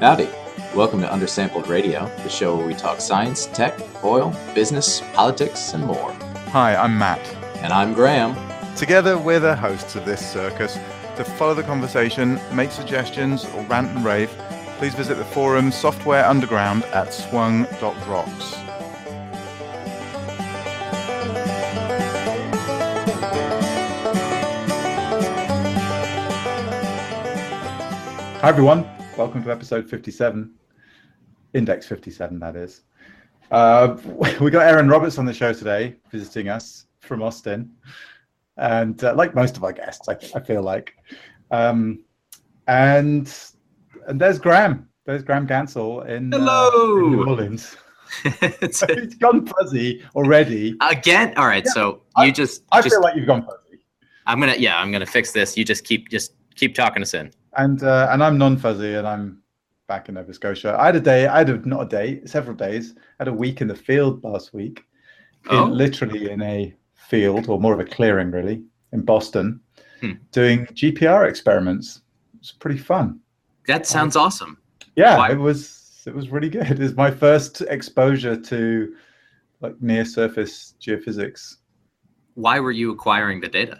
Howdy. Welcome to Undersampled Radio, the show where we talk science, tech, oil, business, politics, and more. Hi, I'm Matt. And I'm Graham. Together, we're the hosts of this circus. To follow the conversation, make suggestions, or rant and rave, please visit the forum Software Underground at swung.rocks. Hi, everyone. Welcome to episode 57, index 57, that is. Uh, we got Aaron Roberts on the show today, visiting us from Austin. And uh, like most of our guests, I, I feel like. Um, and and there's Graham. There's Graham Ganssle in, Hello. Uh, in New Orleans. It's- it's gone fuzzy already. Again, all right. Yeah, so you I- just, I just feel like you've gone fuzzy. I'm gonna, yeah, I'm gonna fix this. You just keep, just keep talking us in. And uh, and I'm non-fuzzy, and I'm back in Nova Scotia. I had a day. I had a, not a day, several days. I had a week in the field last week, in- Oh. literally in a field, or more of a clearing, really, in Boston, Hmm. doing GPR experiments. It's pretty fun. That sounds awesome. Yeah, Why- it was. It was really good. It's my first exposure to like near surface geophysics. Why were you acquiring the data?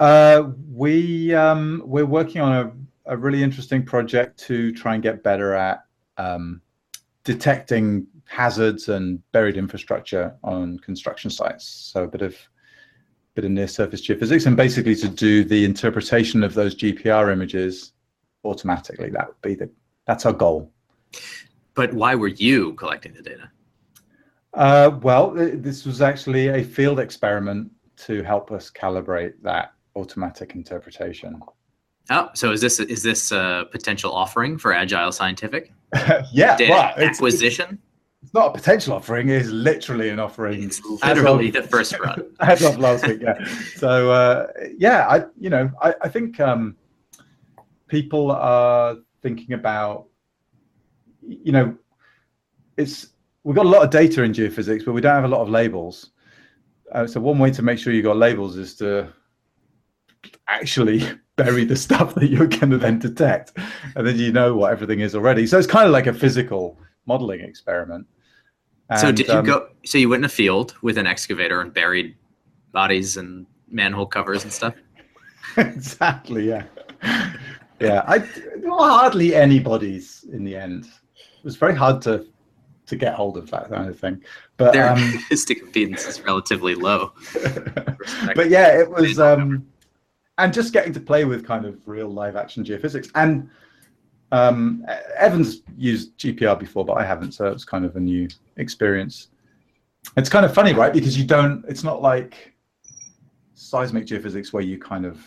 Uh, we um, we're working on a, a really interesting project to try and get better at um, detecting hazards and buried infrastructure on construction sites. So a bit of bit of near surface geophysics, and basically to do the interpretation of those GPR images automatically. That would be the that's our goal. But why were you collecting the data? Uh, well, th- this was actually a field experiment to help us calibrate that automatic interpretation. Oh, so is this is this a potential offering for Agile Scientific yeah, data well, it's, acquisition? it's not a potential offering; it's literally an offering. It's literally of- the first run. as of last week. Yeah. So uh, yeah, I you know I, I think um, people are thinking about you know it's we've got a lot of data in geophysics, but we don't have a lot of labels. Uh, so one way to make sure you got labels is to actually bury the stuff that you're going to then detect, and then you know what everything is already. So it's kind of like a physical modeling experiment. so did you um, go? So you went in a field with an excavator and buried bodies and manhole covers and stuff. exactly yeah yeah i well, hardly anybody's in the end it was very hard to to get hold of that kind of thing but Their um acoustic impedance is relatively low. but yeah it was um and just getting to play with kind of real live action geophysics. And um evans used gpr before but i haven't so it's kind of a new experience. It's kind of funny right? Because you don't it's not like seismic geophysics where you kind of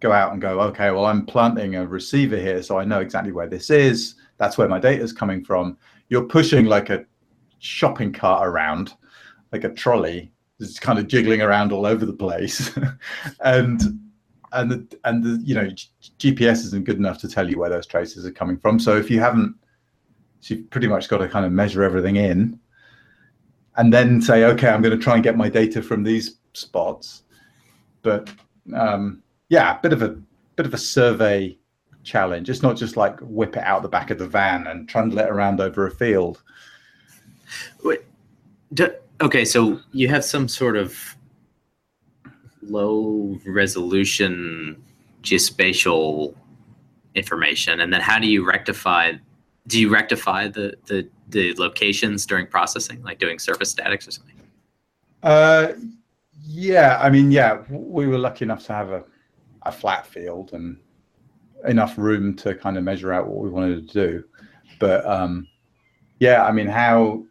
go out and go okay well i'm planting a receiver here so i know exactly where this is. That's where my data is coming from. You're pushing like a shopping cart around like a trolley it's kind of jiggling around all over the place. And and the and the you know gps isn't good enough to tell you where those traces are coming from. So if you haven't so you've pretty much got to kind of measure everything in and then say okay i'm going to try and get my data from these spots. But um yeah a bit of a bit of a survey challenge. It's not just like whip it out the back of the van and trundle it around over a field. Wait, do, okay, so you have some sort of low resolution geospatial information, and then how do you rectify? Do you rectify the the, the locations during processing, like doing surface statics or something? Uh, yeah, I mean, yeah, we were lucky enough to have a, a flat field and enough room to kind of measure out what we wanted to do. But um, yeah, I mean, how,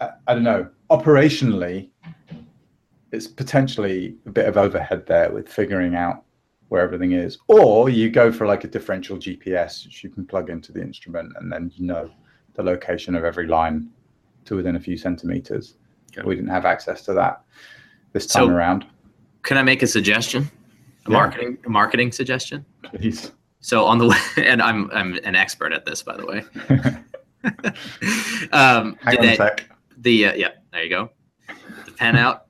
I, I don't know, operationally, it's potentially a bit of overhead there with figuring out where everything is. Or you go for like a differential GPS, which you can plug into the instrument and then you know the location of every line to within a few centimeters. Okay. We didn't have access to that this time So- around. Can I make a suggestion? A Yeah. marketing a marketing suggestion? Please. So on the and I'm I'm an expert at this, by the way. um, Hang on a sec. the uh, yeah there you go the pen out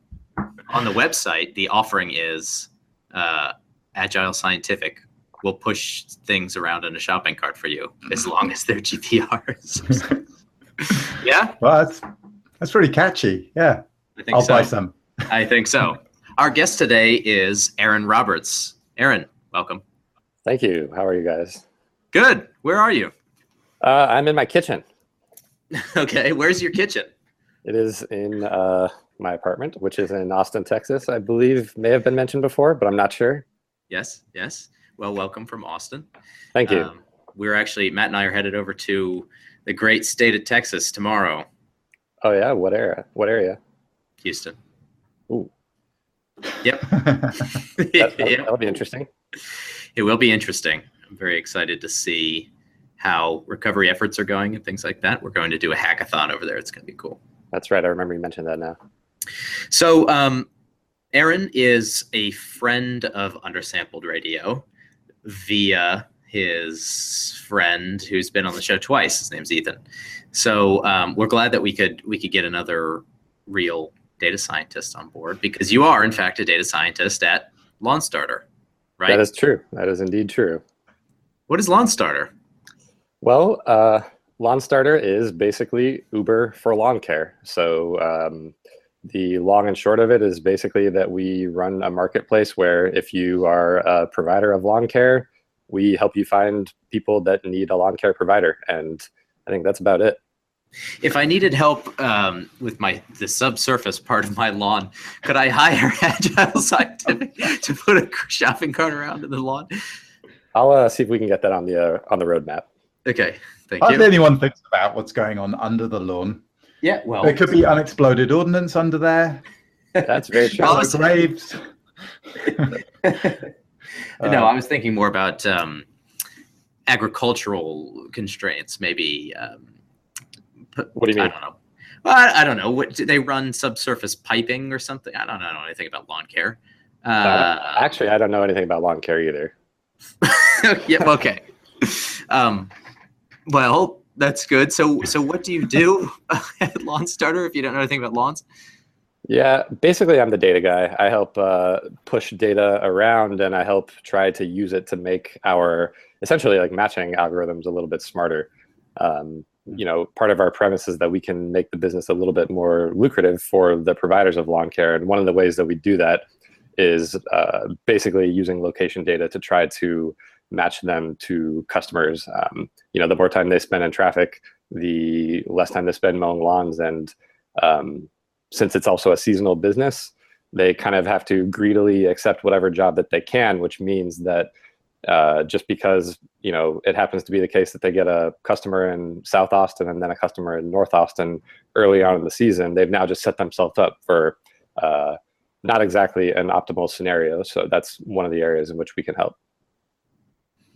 on the website the offering is uh, agile scientific will push things around in a shopping cart for you as long as they're GPRs. yeah. Well, that's that's pretty catchy. Yeah. I think I'll so. buy some. I think so. Our guest today is Aaron Roberts. Aaron, welcome. Thank you. How are you guys? Good. Where are you? Uh, I'm in my kitchen. okay. Where's your kitchen? It is in uh, my apartment, which is in Austin, Texas. I believe may have been mentioned before, but I'm not sure. Yes. Yes. Well, welcome from Austin. Thank you. Um, we're actually Matt and I are headed over to the great state of Texas tomorrow, oh yeah, what area? What area? Houston. Ooh, Yep. that, Yeah. will be interesting. It will be interesting. I'm very excited to see how recovery efforts are going and things like that. We're going to do a hackathon over there. It's going to be cool. That's right. I remember you mentioned that now. So, um, Aaron is a friend of Undersampled Radio via his friend who's been on the show twice. His name's Ethan. So um, we're glad that we could we could get another real data scientist on board because you are in fact a data scientist at LawnStarter, right? That is true. That is indeed true. what is LawnStarter? Well, uh, Lawn Starter is basically Uber for lawn care. So um, the long and short of it is basically that we run a marketplace where if you are a provider of lawn care, we help you find people that need a lawn care provider. And I think that's about it. If I needed help um, with my the subsurface part of my lawn, could I hire Agile Scientific to put a shopping cart around in the lawn? I'll uh, see if we can get that on the uh, on the roadmap. Okay, thank Hardly you. anyone thinks about what's going on under the lawn. Yeah, well, There could be unexploded ordnance under there. That's very true. Well, Shallow graves. no, Uh, I was thinking more about um, agricultural constraints, maybe. Um, put- What do you mean? I don't know. Well, I, I don't know. What do they run subsurface piping or something? I don't know anything about lawn care. Uh, Uh, actually, I don't know anything about lawn care either. yep. Okay. Um, well, that's good. So, so what do you do at Lawn Starter if you don't know anything about lawns? Yeah, basically, I'm the data guy. I help uh, push data around, and I help try to use it to make our essentially like matching algorithms a little bit smarter. Um, you know, part of our premise is that we can make the business a little bit more lucrative for the providers of lawn care, and one of the ways that we do that is uh, basically using location data to try to match them to customers. Um, you know, the more time they spend in traffic, the less time they spend mowing lawns, and um, since it's also a seasonal business, they kind of have to greedily accept whatever job that they can, which means that uh, just because you know it happens to be the case that they get a customer in South Austin and then a customer in North Austin early on in the season, they've now just set themselves up for uh, not exactly an optimal scenario. So that's one of the areas in which we can help.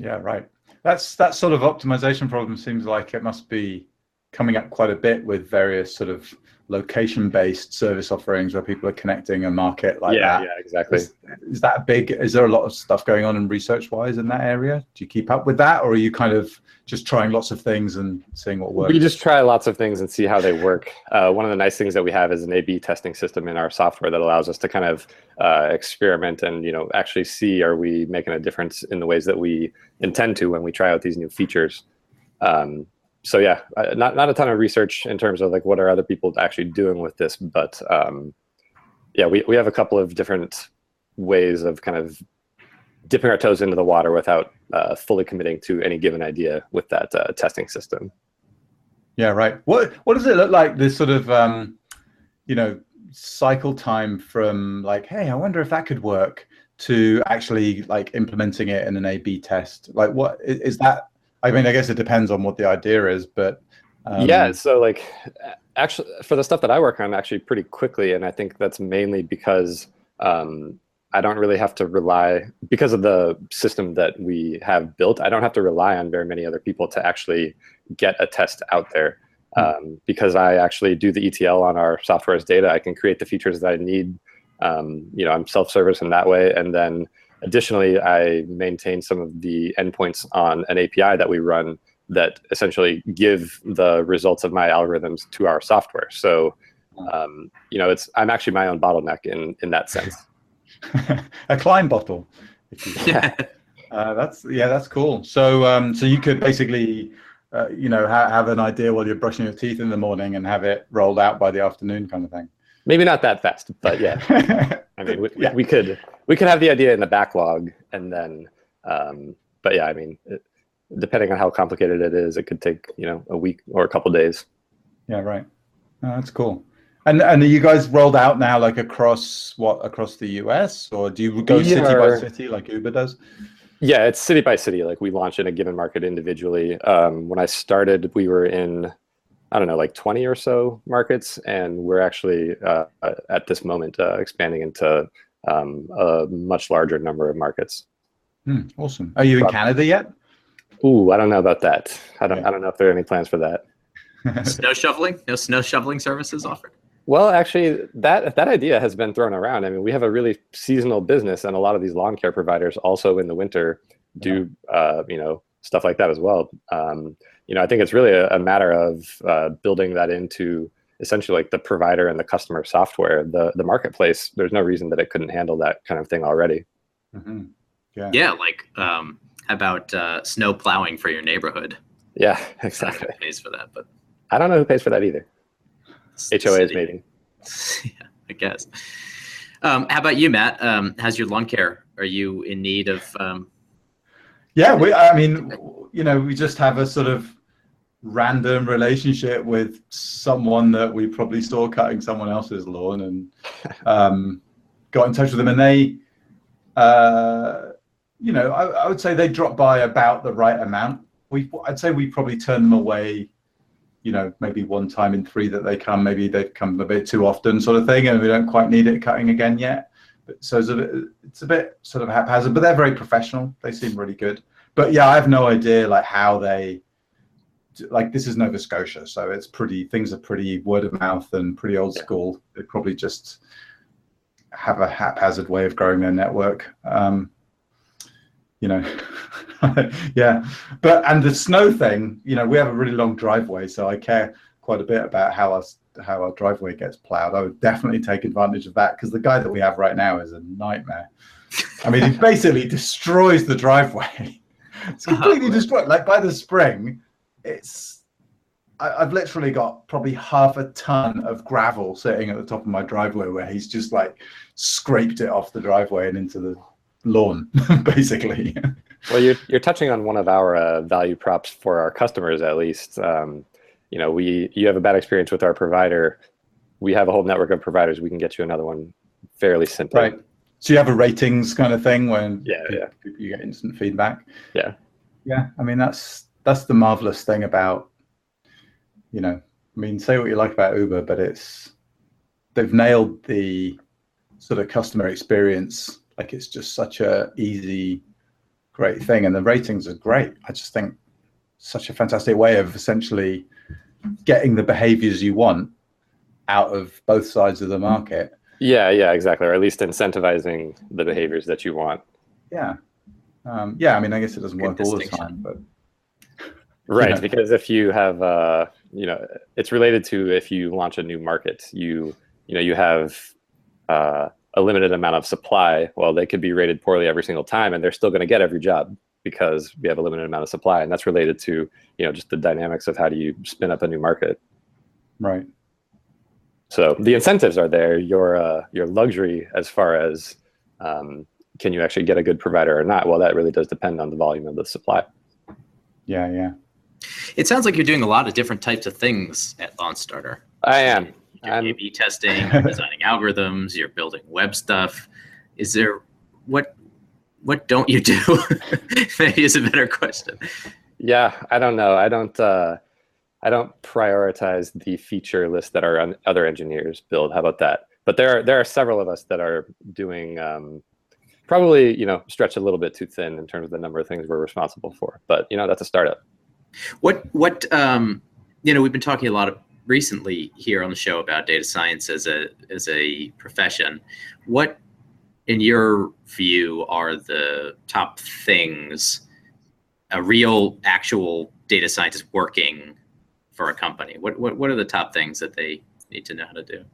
Yeah, right. That's that sort of optimization problem seems like it must be coming up quite a bit with various sort of location-based service offerings where people are connecting a market like yeah, that. yeah, exactly. Is, is that a big? Is there a lot of stuff going on in research-wise in that area? Do you keep up with that, or are you kind of just trying lots of things and seeing what works? We just try lots of things and see how they work. Uh, one of the nice things that we have is an A/B testing system in our software that allows us to kind of uh, experiment and you know actually see are we making a difference in the ways that we intend to when we try out these new features. Um, so yeah, not not a ton of research in terms of like what are other people actually doing with this, but um, yeah, we we have a couple of different ways of kind of dipping our toes into the water without uh, fully committing to any given idea with that uh, testing system. Yeah, right. What what does it look like? This sort of um, you know cycle time from like, hey, I wonder if that could work, to actually like implementing it in an A/B test. Like, what is that? I mean, I guess it depends on what the idea is, but um, yeah, so like actually for the stuff that I work on actually pretty quickly, and I think that's mainly because um, I don't really have to rely because of the system that we have built. I don't have to rely on very many other people to actually get a test out there. Um, because I actually do the ETL on our software as data, I can create the features that I need. Um, you know, I'm self-service in that way, and then additionally, I maintain some of the endpoints on an API that we run that essentially give the results of my algorithms to our software. So, um, you know, it's I'm actually my own bottleneck in in that sense. a climb bottle. If you. Yeah. Uh, that's yeah, that's cool. So um, so you could basically. Uh, you know, ha- have an idea while you're brushing your teeth in the morning and have it rolled out by the afternoon, kind of thing. Maybe not that fast, but yeah. I mean, we, yeah. we could we could have the idea in the backlog, and then, um, but yeah, I mean, it, depending on how complicated it is, it could take you know a week or a couple days. Yeah, right. Oh, that's cool. And and are you guys rolled out now, like across what across the US, or do you go we city are, by city like Uber does? Yeah, it's city by city. Like we launch in a given market individually. Um, when I started, we were in, I don't know, like 20 or so markets, and we're actually uh, at this moment uh, expanding into um, a much larger number of markets. Hmm, awesome. Are you in Canada yet? Ooh, I don't know about that. I don't. Yeah. I don't know if there are any plans for that. snow shoveling? No snow shoveling services offered. Well, actually, that that idea has been thrown around. I mean, we have a really seasonal business, and a lot of these lawn care providers also in the winter do yeah. uh, you know stuff like that as well. Um, you know, I think it's really a, a matter of uh, building that into essentially like the provider and the customer software. The the marketplace. There's no reason that it couldn't handle that kind of thing already. Mm-hmm. Yeah. Yeah, like um, about uh, snow plowing for your neighborhood? Yeah, exactly. pays for that, but I don't know who pays for that either. HOA's meeting. yeah, I guess. Um, how about you, Matt? Um, how's your lawn care? Are you in need of? Um... Yeah, we. I mean, you know, we just have a sort of random relationship with someone that we probably saw cutting someone else's lawn and um, got in touch with them, and they, uh, you know, I, I would say they dropped by about the right amount. We, I'd say we probably turned them away you know, maybe one time in three that they come, maybe they've come a bit too often, sort of thing, and we don't quite need it cutting again yet. So it's a bit, it's a bit sort of haphazard, but they're very professional. They seem really good. But yeah, I have no idea like how they, like this is Nova Scotia, so it's pretty things are pretty word of mouth and pretty old school. They probably just have a haphazard way of growing their network. Um, you know yeah but and the snow thing you know we have a really long driveway so i care quite a bit about how our how our driveway gets plowed i would definitely take advantage of that because the guy that we have right now is a nightmare i mean he basically destroys the driveway it's completely destroyed like by the spring it's I, i've literally got probably half a ton of gravel sitting at the top of my driveway where he's just like scraped it off the driveway and into the lawn, basically. well, you're you're touching on one of our uh, value props for our customers, at least. Um, you know, we you have a bad experience with our provider. We have a whole network of providers. We can get you another one fairly simply. Right. So you have a ratings kind of thing when yeah, yeah. you get instant feedback. Yeah. Yeah. I mean, that's that's the marvelous thing about, you know, I mean, say what you like about Uber, but it's they've nailed the sort of customer experience like it's just such a easy, great thing, and the ratings are great. I just think such a fantastic way of essentially getting the behaviors you want out of both sides of the market. Yeah, yeah, exactly. Or at least incentivizing the behaviors that you want. Yeah. Um, yeah, I mean, I guess it doesn't Good work all the time, but. Right, you know. because if you have, uh, you know, it's related to if you launch a new market, you, you know, you have uh, a limited amount of supply, well, they could be rated poorly every single time, and they're still going to get every job because we have a limited amount of supply, and that's related to you know just the dynamics of how do you spin up a new market. Right. So the incentives are there. Your uh, your luxury as far as um, can you actually get a good provider or not? Well, that really does depend on the volume of the supply. Yeah, yeah. It sounds like you're doing a lot of different types of things at LawnStarter. I am. You're A/B testing, you're designing algorithms, you're building web stuff. Is there what what don't you do? Maybe is a better question. Yeah, I don't know. I don't. Uh, I don't prioritize the feature list that our other engineers build. How about that? But there are there are several of us that are doing um, probably you know stretch a little bit too thin in terms of the number of things we're responsible for. But you know that's a startup. What what um, you know we've been talking a lot of recently here on the show about data science as a as a profession. What, in your view, are the top things a real, actual data scientist working for a company? What what what are the top things that they need to know how to do?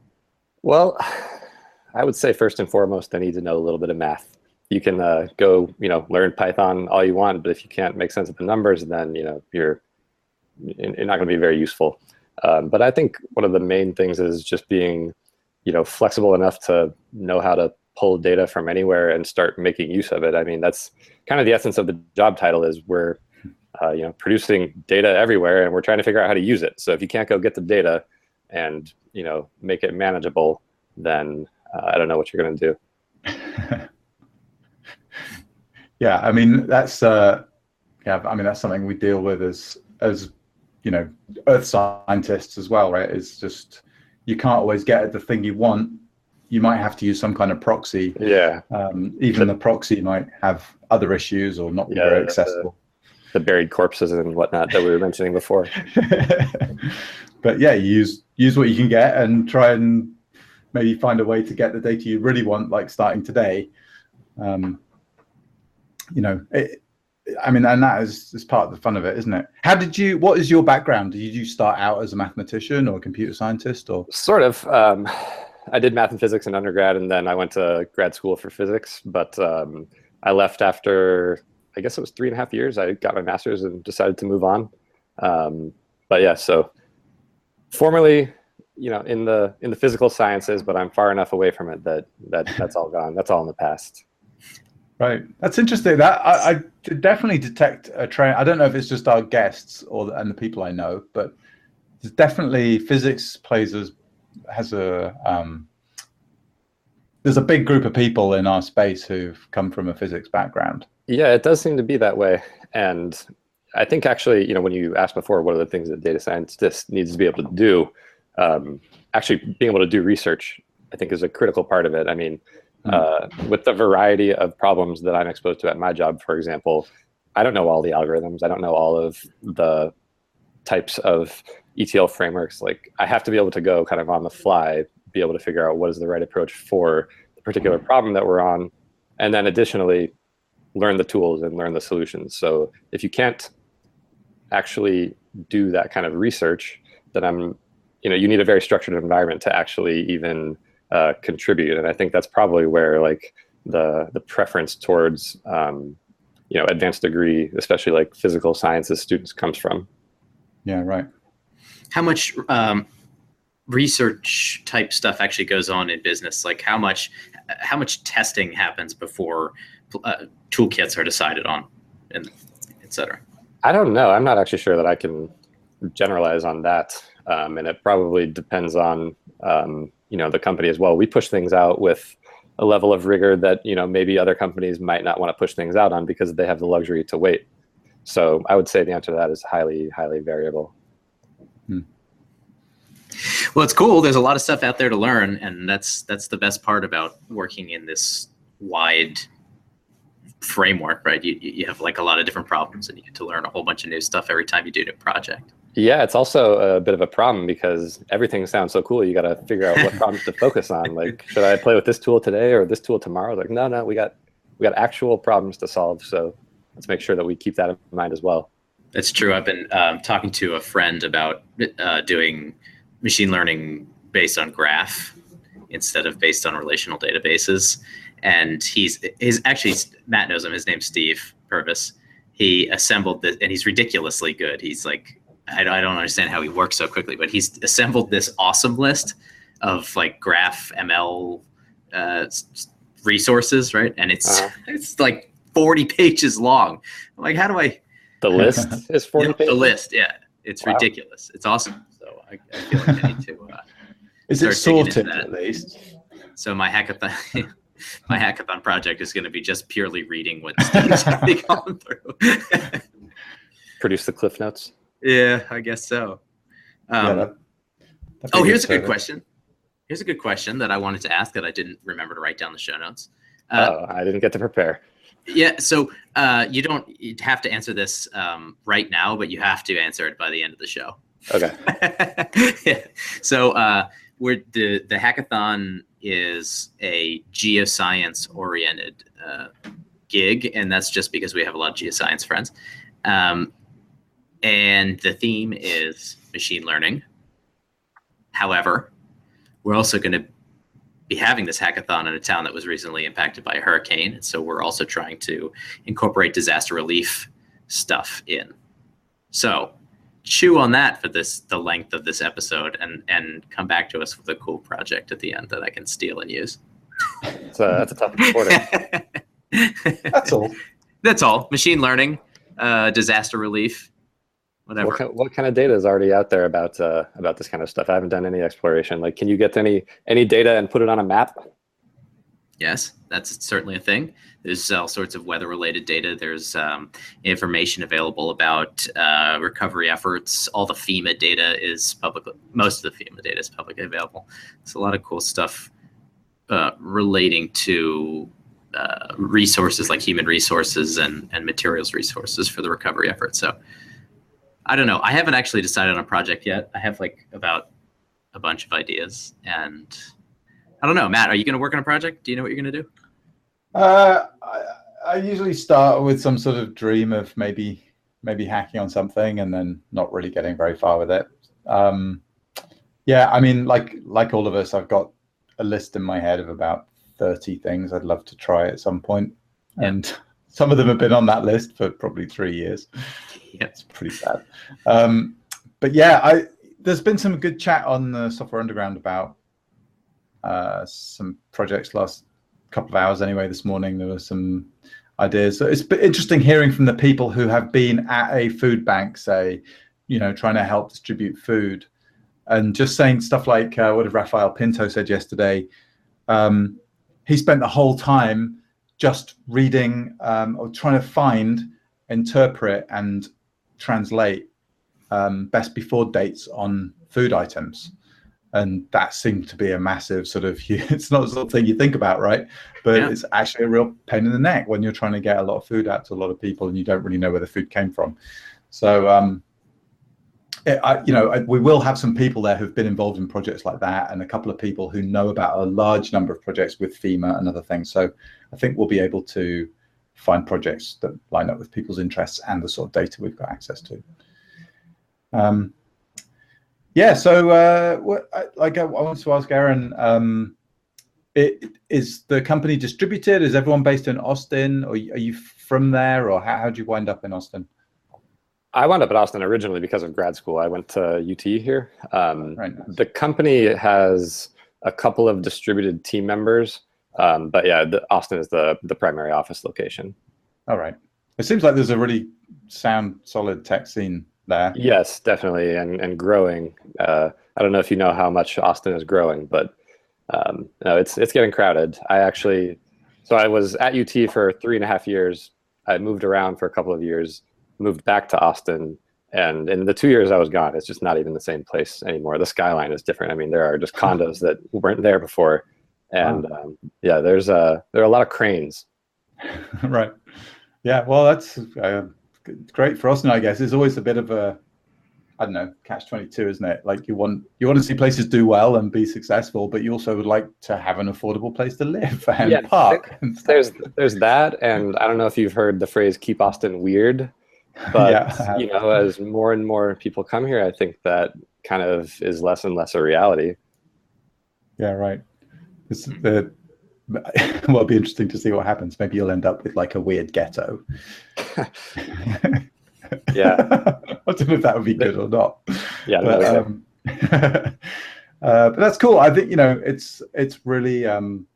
Well, I would say first and foremost, they need to know a little bit of math. you can uh, go, you know, learn Python all you want, but if you can't make sense of the numbers, then you know you're you're not going to be very useful. Um, but I think one of the main things is just being, you know, flexible enough to know how to pull data from anywhere and start making use of it. I mean, that's kind of the essence of the job title is we're, uh, you know, producing data everywhere and we're trying to figure out how to use it. So if you can't go get the data and, you know, make it manageable, then uh, I don't know what you're going to do. yeah, I mean, that's, uh, yeah, I mean, that's something we deal with as, as, you know, earth scientists as well, right? It's just, you can't always get the thing you want you might have to use some kind of proxy. Yeah. Um, even the proxy might have other issues or not be yeah, very accessible. The, the, buried corpses and whatnot that we were mentioning before. but yeah, use use what you can get and try and maybe find a way to get the data you really want, like starting today. Um, you know, it, I mean, and that is, is part of the fun of it, isn't it? How did you? What is your background? Did you start out as a mathematician or a computer scientist, or sort of? Um, I did math and physics in undergrad, and then I went to grad school for physics. But um, I left after I guess it was three and a half years. I got my master's and decided to move on. Um, but yeah, so formerly, you know, in the in the physical sciences, but I'm far enough away from it that that that's all gone. That's all in the past. Right. That's interesting. That I, I definitely detect a trend. I don't know if it's just our guests or and the people I know, but there's definitely physics plays as has a um, there's a big group of people in our space who've come from a physics background. Yeah, it does seem to be that way, and I think actually, you know, when you asked before, what are the things that data scientists needs to be able to do? Um, actually, being able to do research, I think, is a critical part of it. I mean, mm. uh, with the variety of problems that I'm exposed to at my job, for example, I don't know all the algorithms. I don't know all of the types of ETL frameworks, like I have to be able to go kind of on the fly, be able to figure out what is the right approach for the particular problem that we're on. And then additionally, learn the tools and learn the solutions. So if you can't actually do that kind of research, then I'm, you know, you need a very structured environment to actually even uh, contribute. And I think that's probably where like the the preference towards um, you know advanced degree, especially like physical sciences students, comes from. Yeah, right how much um, research type stuff actually goes on in business? Like how much how much testing happens before uh, toolkits are decided on, and et cetera? I don't know. I'm not actually sure that I can generalize on that, um, and it probably depends on um, you know the company as well. We push things out with a level of rigor that you know maybe other companies might not want to push things out on because they have the luxury to wait. So I would say the answer to that is highly highly variable. Hmm. Well, it's cool. There's a lot of stuff out there to learn, and that's that's the best part about working in this wide framework, right? You you have like a lot of different problems, and you get to learn a whole bunch of new stuff every time you do a new project. Yeah, it's also a bit of a problem because everything sounds so cool. You got to figure out what problems to focus on. Like, should I play with this tool today or this tool tomorrow? Like, no, no, we got we got actual problems to solve. So let's make sure that we keep that in mind as well. That's true. I've been um, talking to a friend about uh, doing machine learning based on graph instead of based on relational databases. And he's his actually Matt knows him. His name's Steve Purves. He assembled this, and he's ridiculously good. He's like I, I don't understand how he works so quickly, but he's assembled this awesome list of like graph ML uh, resources, right? And it's uh-huh. it's like 40 pages long. I'm like, how do I? The list is 40 pages. The list, yeah, it's wow. ridiculous. It's awesome. I, I feel like I need to. Uh, Is it sorted at least? So my hackathon, my hackathon project is going to be just purely reading what Steve's already gone through. Produce the cliff notes. Yeah, I guess so. Um, yeah, that, oh, here's a good question. Here's a good question that I wanted to ask that I didn't remember to write down the show notes. Uh, oh, I didn't get to prepare. Yeah, so uh, you don't have to answer this um, right now, but you have to answer it by the end of the show. Okay. yeah. So uh, we're the the hackathon is a geoscience oriented uh, gig, and that's just because we have a lot of geoscience friends. Um, and the theme is machine learning. However, we're also going to be having this hackathon in a town that was recently impacted by a hurricane. And so we're also trying to incorporate disaster relief stuff in. So chew on that for this the length of this episode and and come back to us with a cool project at the end that I can steal and use. So that's a tough reporting. That's all. That's all. Machine learning, uh, disaster relief, whatever. What kind, what kind of data is already out there about uh, about this kind of stuff? I haven't done any exploration. Like, can you get any any data and put it on a map? Yes, that's certainly a thing. There's all sorts of weather-related data. There's um, information available about uh, recovery efforts. All the FEMA data is public. Most of the FEMA data is publicly available. It's a lot of cool stuff uh, relating to uh, resources like human resources and, and materials resources for the recovery effort. So I don't know. I haven't actually decided on a project yet. I have like about a bunch of ideas and I don't know. Matt, are you going to work on a project? Do you know what you're going to do? Uh, I, I usually start with some sort of dream of maybe maybe hacking on something and then not really getting very far with it. Um, yeah, I mean, like like all of us, I've got a list in my head of about 30 things I'd love to try at some point. And some of them have been on that list for probably three years. Yeah. It's pretty sad. Um, but yeah, I there's been some good chat on the Software Underground about uh, some projects last couple of hours anyway this morning. There were some ideas. So it's interesting hearing from the people who have been at a food bank, say, you know, trying to help distribute food and just saying stuff like uh, what did Rafael Pinto said yesterday. Um, he spent the whole time just reading um, or trying to find, interpret, and translate um, best before dates on food items. And that seemed to be a massive sort of, it's not the sort of thing you think about, right? But Yeah. it's actually a real pain in the neck when you're trying to get a lot of food out to a lot of people and you don't really know where the food came from. So, um, it- I, you know, I- we will have some people there who've been involved in projects like that, and a couple of people who know about a large number of projects with FEMA and other things. So, I think we'll be able to find projects that line up with people's interests and the sort of data we've got access to. Um, yeah. So, uh, what, I, like, I wanted to ask Aaron. Um, it, is the company distributed? Is everyone based in Austin, or are you from there, or how how did you wind up in Austin? I wound up at Austin originally because of grad school. I went to UT here. Um, nice. The company has a couple of distributed team members, um, but yeah, the, Austin is the the primary office location. All right. It seems like there's a really sound, solid tech scene there. Yes, definitely, and and growing. Uh, I don't know if you know how much Austin is growing, but um, no, it's it's getting crowded. I actually, so I was at UT for three and a half years. I moved around for a couple of years, moved back to Austin, and in the two years I was gone, it's just not even the same place anymore. The skyline is different. I mean, there are just condos that weren't there before, and um, yeah, there's a there are a lot of cranes. right. Yeah. Well, that's uh, great for us Austin, I guess. It's always a bit of a, I don't know, catch twenty two, isn't it? Like you want you want to see places do well and be successful, but you also would like to have an affordable place to live and Yeah, park. and. There's there's that, and I don't know if you've heard the phrase "keep Austin weird," but Yeah, you know, as more and more people come here, I think that kind of is less and less a reality. Yeah, right. It's the well, it'll be interesting to see what happens. Maybe you'll end up with like a weird ghetto. Yeah. I don't know if that would be good or not. Yeah, but, yeah. um, uh, but that's cool. I think you know it's it's really um,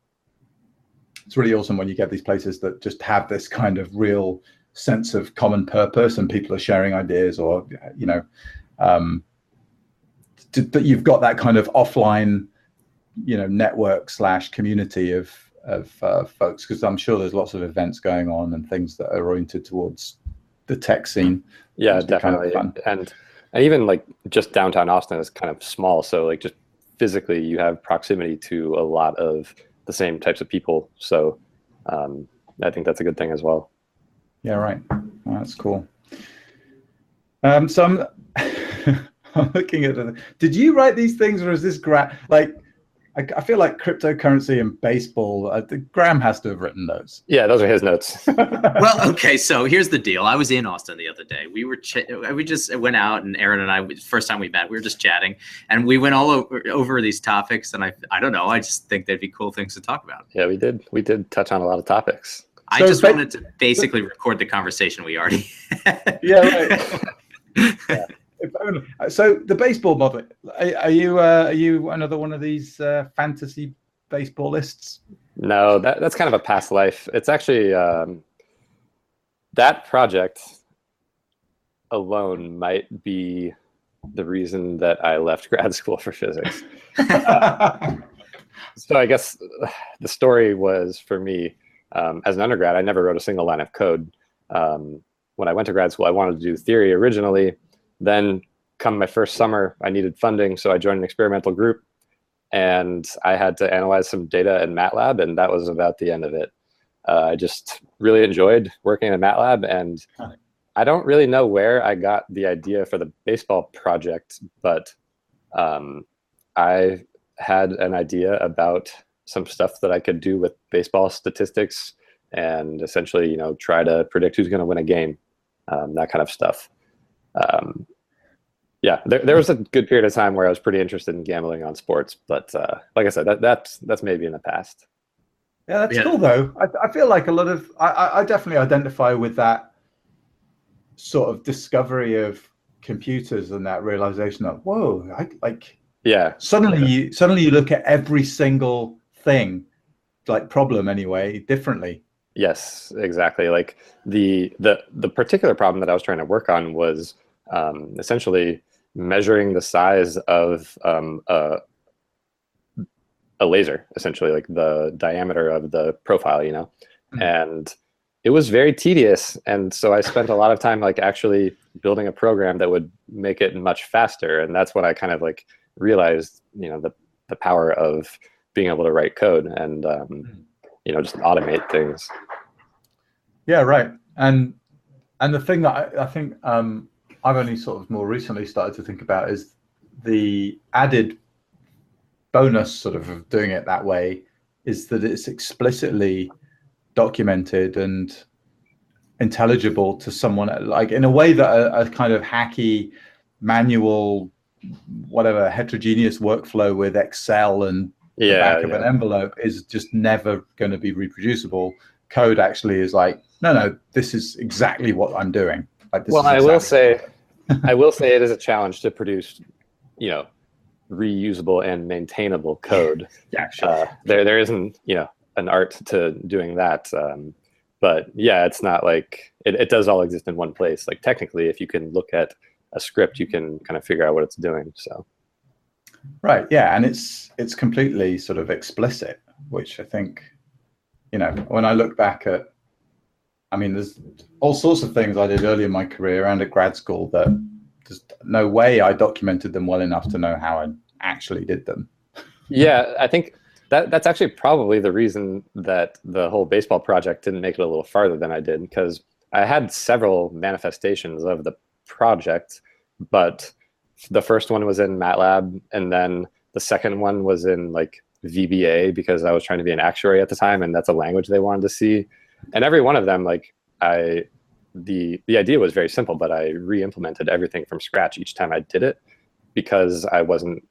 it's really awesome when you get these places that just have this kind of real sense of common purpose and people are sharing ideas or you know um, that you've got that kind of offline you know network slash community of of uh, folks because I'm sure there's lots of events going on and things that are oriented towards the tech scene. yeah, be kind of definitely, and and even like just downtown Austin is kind of small, so like just physically you have proximity to a lot of the same types of people. So um, I think that's a good thing as well. Yeah, right. Oh, that's cool. Um, so I'm, I'm looking at. The, did you write these things, or is this gra- like I, I feel like cryptocurrency and baseball. Uh, Graham has to have written those. Yeah, those are his notes. well, okay. So here's the deal. I was in Austin the other day. We were ch- we just went out, and Aaron and I, first time we met, we were just chatting, and we went all over, over these topics. And I, I don't know. I just think they'd be cool things to talk about. Yeah, we did. We did touch on a lot of topics. I so just ba- wanted to basically record the conversation we already. yeah. Right. yeah. So the baseball model. Are, are you uh, are you another one of these uh, fantasy baseballists? No, that that's kind of a past life. It's actually um, that project alone might be the reason that I left grad school for physics. uh, so I guess the story was for me um, as an undergrad, I never wrote a single line of code. Um, when I went to grad school, I wanted to do theory originally. Then, come my first summer, I needed funding, so I joined an experimental group, and I had to analyze some data in MATLAB, and that was about the end of it. Uh, I just really enjoyed working in MATLAB, and I don't really know where I got the idea for the baseball project, but um, I had an idea about some stuff that I could do with baseball statistics and essentially, you know, try to predict who's going to win a game, um, that kind of stuff. Um, yeah, there, there was a good period of time where I was pretty interested in gambling on sports, but uh, like I said, that, that's that's maybe in the past. Yeah, that's yeah. cool though. I, I feel like a lot of I, I definitely identify with that sort of discovery of computers and that realization of whoa, I, like yeah, suddenly yeah. you suddenly you look at every single thing, like problem anyway, differently. Yes, exactly. Like the the the particular problem that I was trying to work on was um, essentially measuring the size of um, a a laser, essentially like the diameter of the profile, you know, mm-hmm. and it was very tedious. And so I spent a lot of time like actually building a program that would make it much faster. And that's when I kind of like realized, you know, the the power of being able to write code and um, hmm. you know just automate things. Yeah, right. And and the thing that I, I think um, I've only sort of more recently started to think about is the added bonus sort of of doing it that way is that it's explicitly documented and intelligible to someone like in a way that a, a kind of hacky manual whatever heterogeneous workflow with excel and yeah, back of an envelope is just never going to be reproducible. Code actually is like, no, no, this is exactly what I'm doing. Like, well, exactly I will say, I will say it is a challenge to produce, you know, reusable and maintainable code. yeah, sure. Uh, there, there isn't, you know, an art to doing that. Um, but yeah, it's not like it, it does all exist in one place. Like technically, if you can look at a script, you can kind of figure out what it's doing. So. Right. Yeah, and it's it's completely sort of explicit, which I think, you know, when I look back at, I mean, there's all sorts of things I did early in my career and at grad school that there's no way I documented them well enough to know how I actually did them. Yeah, I think that that's actually probably the reason that the whole baseball project didn't make it a little farther than I did because I had several manifestations of the project, but the first one was in MATLAB, and then the second one was in like VBA because I was trying to be an actuary at the time, and that's a language they wanted to see. And every one of them, like I, the the idea was very simple, but I re-implemented everything from scratch each time I did it because I wasn't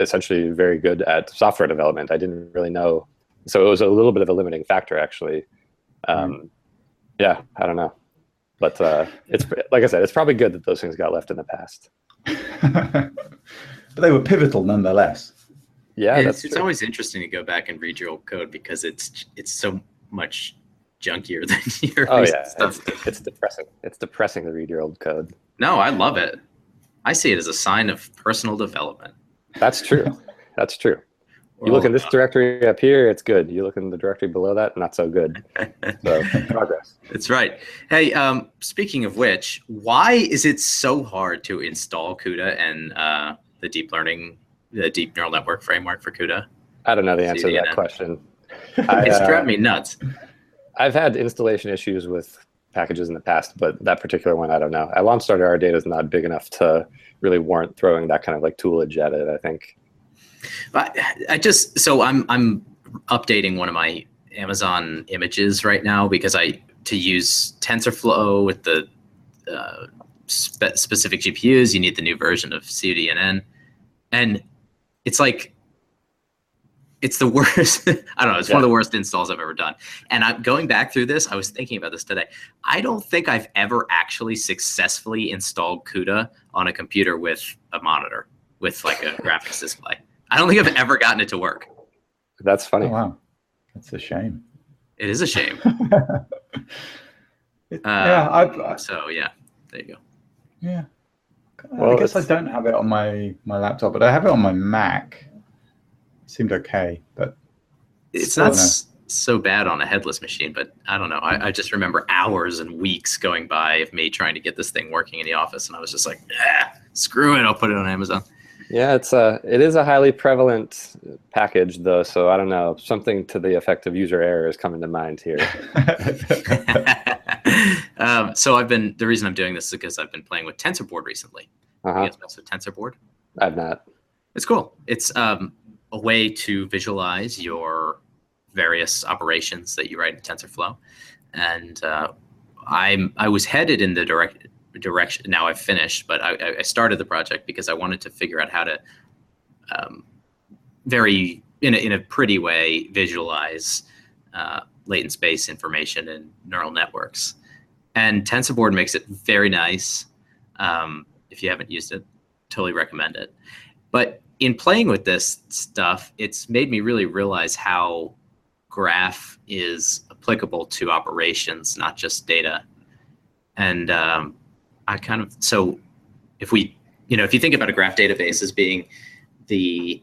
essentially very good at software development. I didn't really know, so it was a little bit of a limiting factor actually. Um, mm. Yeah, I don't know, but uh, it's like I said, it's probably good that those things got left in the past. but they were pivotal nonetheless. Yeah, it's, it's always interesting to go back and read your old code because it's it's so much junkier than your oh yeah stuff. It's, it's depressing it's depressing to read your old code no i love it i see it as a sign of personal development that's true that's true you look in this directory up here, it's good. You look in the directory below that, not so good. So progress. That's right. Hey, um, speaking of which, why is it so hard to install CUDA and uh, the deep learning, the deep neural network framework for CUDA? I don't know the answer cuDNN. to that question. I, it's uh, driving me nuts. I've had installation issues with packages in the past, but that particular one, I don't know. At launch our data is not big enough to really warrant throwing that kind of like toolage at it. I think. I just so I'm I'm updating one of my Amazon images right now because I to use TensorFlow with the uh, spe- specific GPUs, you need the new version of cuDNN, and it's like it's the worst. I don't know. It's yeah. one of the worst installs I've ever done. And I'm going back through this. I was thinking about this today. I don't think I've ever actually successfully installed CUDA on a computer with a monitor with like a graphics display. I don't think I've ever gotten it to work. That's funny. Oh, wow, that's a shame. It is a shame. it, uh, yeah. I've, I, so yeah, there you go. Yeah. Well, I guess I don't have it on my my laptop, but I have it on my Mac. It seemed okay, but it's not so bad on a headless machine. But I don't know. I, I, just remember hours and weeks going by of me trying to get this thing working in the office, and I was just like, ah, screw it, I'll put it on Amazon. Yeah, it's a it is a highly prevalent package though, so I don't know. Something to the effect of user error is coming to mind here. um, so I've been the reason I'm doing this is because I've been playing with TensorBoard recently. Uh-huh. You guys mess with TensorBoard? I've not. It's cool. It's um, a way to visualize your various operations that you write in TensorFlow, and uh, I'm I was headed in the direct direction. Now I've finished, but I, I, started the project because I wanted to figure out how to um, very in a, in a pretty way visualize uh, latent space information in neural networks. And TensorBoard makes it very nice. Um, if you haven't used it, totally recommend it. But in playing with this stuff, it's made me really realize how graph is applicable to operations, not just data. And um, I kind of so if we you know if you think about a graph database as being the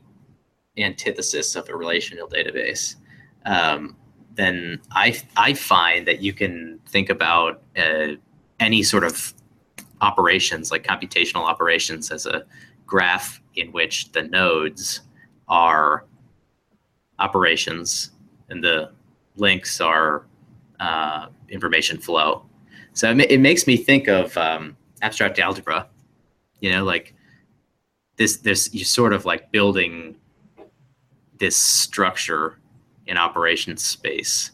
antithesis of a relational database, um, then I I find that you can think about uh, any sort of operations like computational operations as a graph in which the nodes are operations and the links are uh, information flow. So it, makes me think of um, abstract algebra. You know, like this this you're sort of like building this structure in operations space.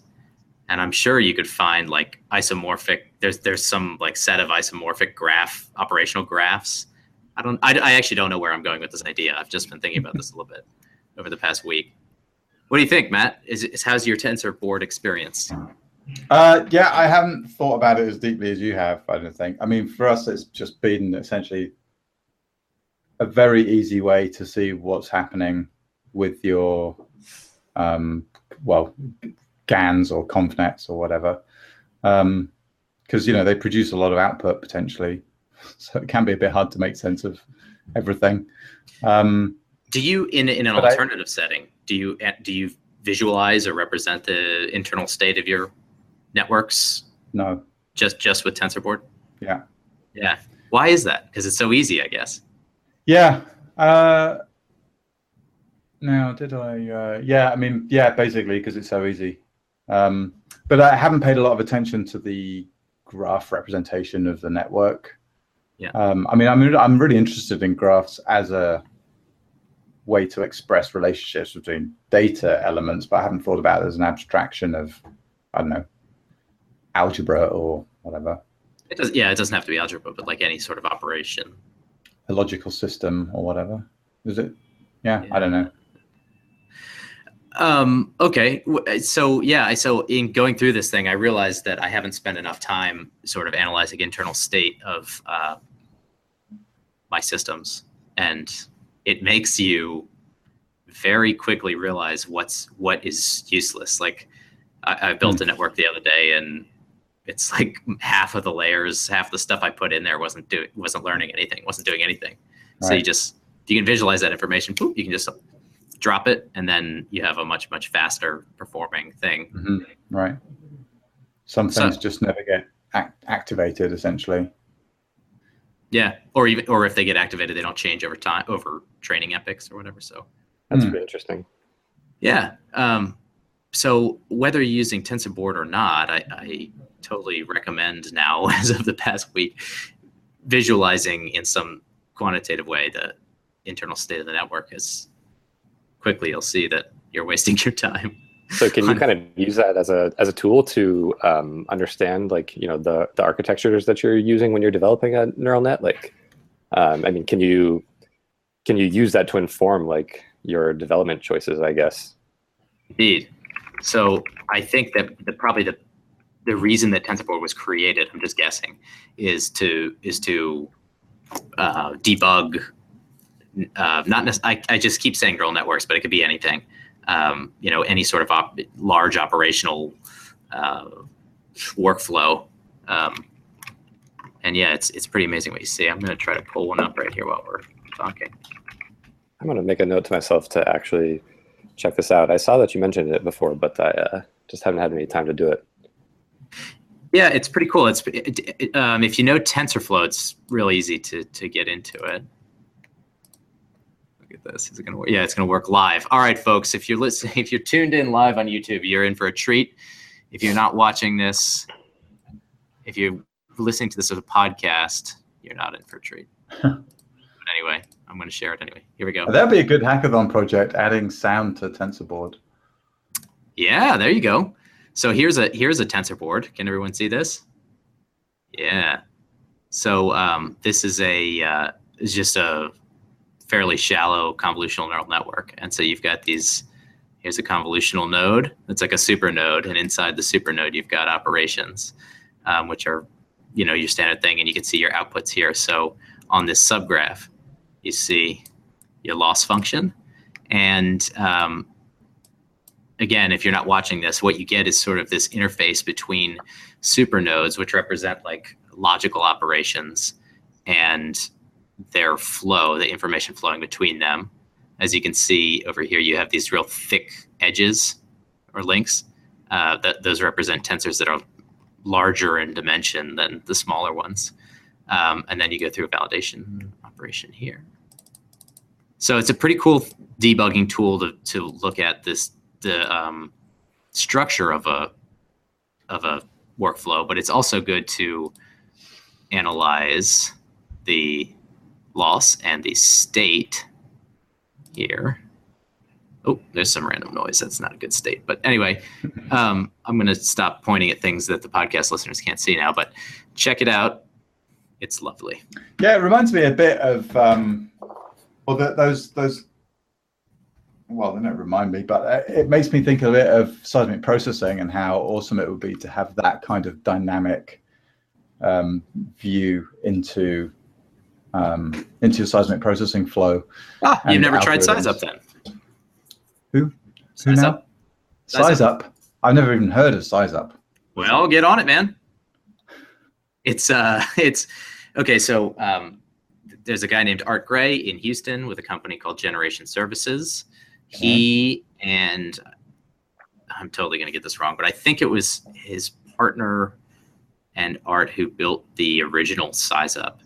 And I'm sure you could find like isomorphic. There's there's some like set of isomorphic graph operational graphs. I don't. I, I actually don't know where I'm going with this idea. I've just been thinking about this a little bit over the past week. What do you think, Matt? Is, is how's your tensor board experience? Uh, yeah, I haven't thought about it as deeply as you have. I don't think. I mean, for us, it's just been essentially a very easy way to see what's happening with your, um, well, GANs or ConvNets or whatever, because um, you know they produce a lot of output potentially, so it can be a bit hard to make sense of everything. Um, do you, in in an alternative I, setting, do you do you visualize or represent the internal state of your networks? No. Just just with TensorBoard? Yeah. Yeah. Why is that? Because it's so easy, I guess. Yeah. Uh, now, did I? Uh, yeah, I mean, yeah, basically because it's so easy. Um, but I haven't paid a lot of attention to the graph representation of the network. Yeah. Um, I mean, I'm I'm really interested in graphs as a way to express relationships between data elements, but I haven't thought about it as an abstraction of, I don't know, algebra or whatever. It does, yeah, it doesn't have to be algebra, but like any sort of operation. A logical system or whatever. Is it? Yeah, yeah. I don't know. Um, okay. So yeah, so in going through this thing, I realized that I haven't spent enough time sort of analyzing internal state of uh, my systems. And it makes you very quickly realize what's what is useless. Like I, I built a network the other day and it's like half of the layers, half the stuff I put in there wasn't doing, wasn't learning anything, wasn't doing anything. Right. So you just, you can visualize that information, you can just drop it, and then you have a much, much faster performing thing. Mm-hmm. Right. Some things so, just never get act- activated, essentially. Yeah, or even, or if they get activated, they don't change over time, over training epochs or whatever. So that's mm. pretty interesting. Yeah. Um, so whether you're using TensorBoard or not, I, I totally recommend now, as of the past week, visualizing in some quantitative way the internal state of the network is quickly you'll see that you're wasting your time. So can you kind of use that as a as a tool to um, understand like you know the the architectures that you're using when you're developing a neural net? Like, um, I mean, can you can you use that to inform like your development choices? I guess. Indeed. So I think that the probably the the reason that TensorBoard was created, I'm just guessing, is to is to uh, debug. Uh, not I, I just keep saying neural networks, but it could be anything. Um, you know, any sort of op- large operational uh, workflow. Um, and yeah, it's it's pretty amazing what you see. I'm going to try to pull one up right here while we're talking. I'm going to make a note to myself to actually check this out. I saw that you mentioned it before, but I uh, just haven't had any time to do it. Yeah, it's pretty cool. It's it, it, um, if you know TensorFlow, it's real easy to to get into it. This. Is it gonna work? Yeah, it's gonna work live. All right, folks. If you're listening, if you're tuned in live on YouTube, you're in for a treat. If you're not watching this, if you're listening to this as a podcast, you're not in for a treat. but anyway, I'm going to share it anyway. Here we go. That'd be a good hackathon project, adding sound to TensorBoard. Yeah, there you go. So here's a here's a TensorBoard. Can everyone see this? Yeah. So um, this is a uh, is just a fairly shallow convolutional neural network, and so you've got these. Here's a convolutional node. It's like a super node, and inside the super node, you've got operations, um, which are, you know, your standard thing, and you can see your outputs here. So on this subgraph, you see your loss function, and um, again, if you're not watching this, what you get is sort of this interface between supernodes, which represent like logical operations, and their flow, the information flowing between them. As you can see over here, you have these real thick edges or links. Uh, that those represent tensors that are larger in dimension than the smaller ones. Um, and then you go through a validation operation here. So it's a pretty cool debugging tool to, to look at this the um, structure of a of a workflow, but it's also good to analyze the loss and the state here. Oh, there's some random noise. That's not a good state. But anyway, um, I'm going to stop pointing at things that the podcast listeners can't see now. But check it out. It's lovely. Yeah, it reminds me a bit of um, well, the, those those well, they don't remind me, but uh, it makes me think a bit of seismic processing and how awesome it would be to have that kind of dynamic um, view into um, into your seismic processing flow. Ah, you've never tried Size Up then? Who? Size Who Up? Size, size up. up. I've never even heard of Size Up. Well, get on it, man. It's uh, it's okay. So um, there's a guy named Art Gray in Houston with a company called Generation Services he and I'm totally going to get this wrong, but I think it was his partner and Art who built the original Size Up.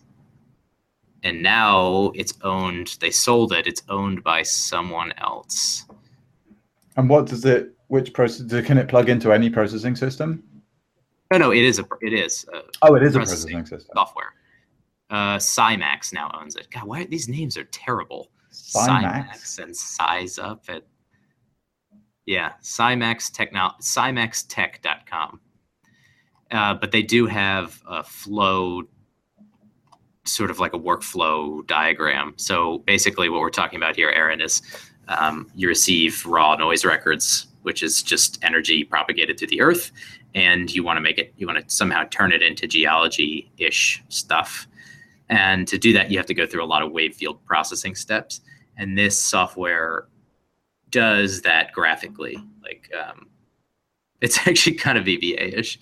And now it's owned, they sold it, it's owned by someone else. And what does it, which process, can it plug into any processing system? No, no, it is a, it is. A oh, it is a processing system. Software. Uh, Cymax now owns it. God, why these names are terrible. Cymax and size up at yeah, Cymax Techno CymaxTech.com. Uh, but they do have a flow, sort of like a workflow diagram. So basically, what we're talking about here, Aaron, is um, you receive raw noise records, which is just energy propagated through the earth, and you want to make it, you want to somehow turn it into geology ish stuff. And to do that, you have to go through a lot of wave field processing steps. And this software does that graphically. Like um, it's actually kind of VBA-ish,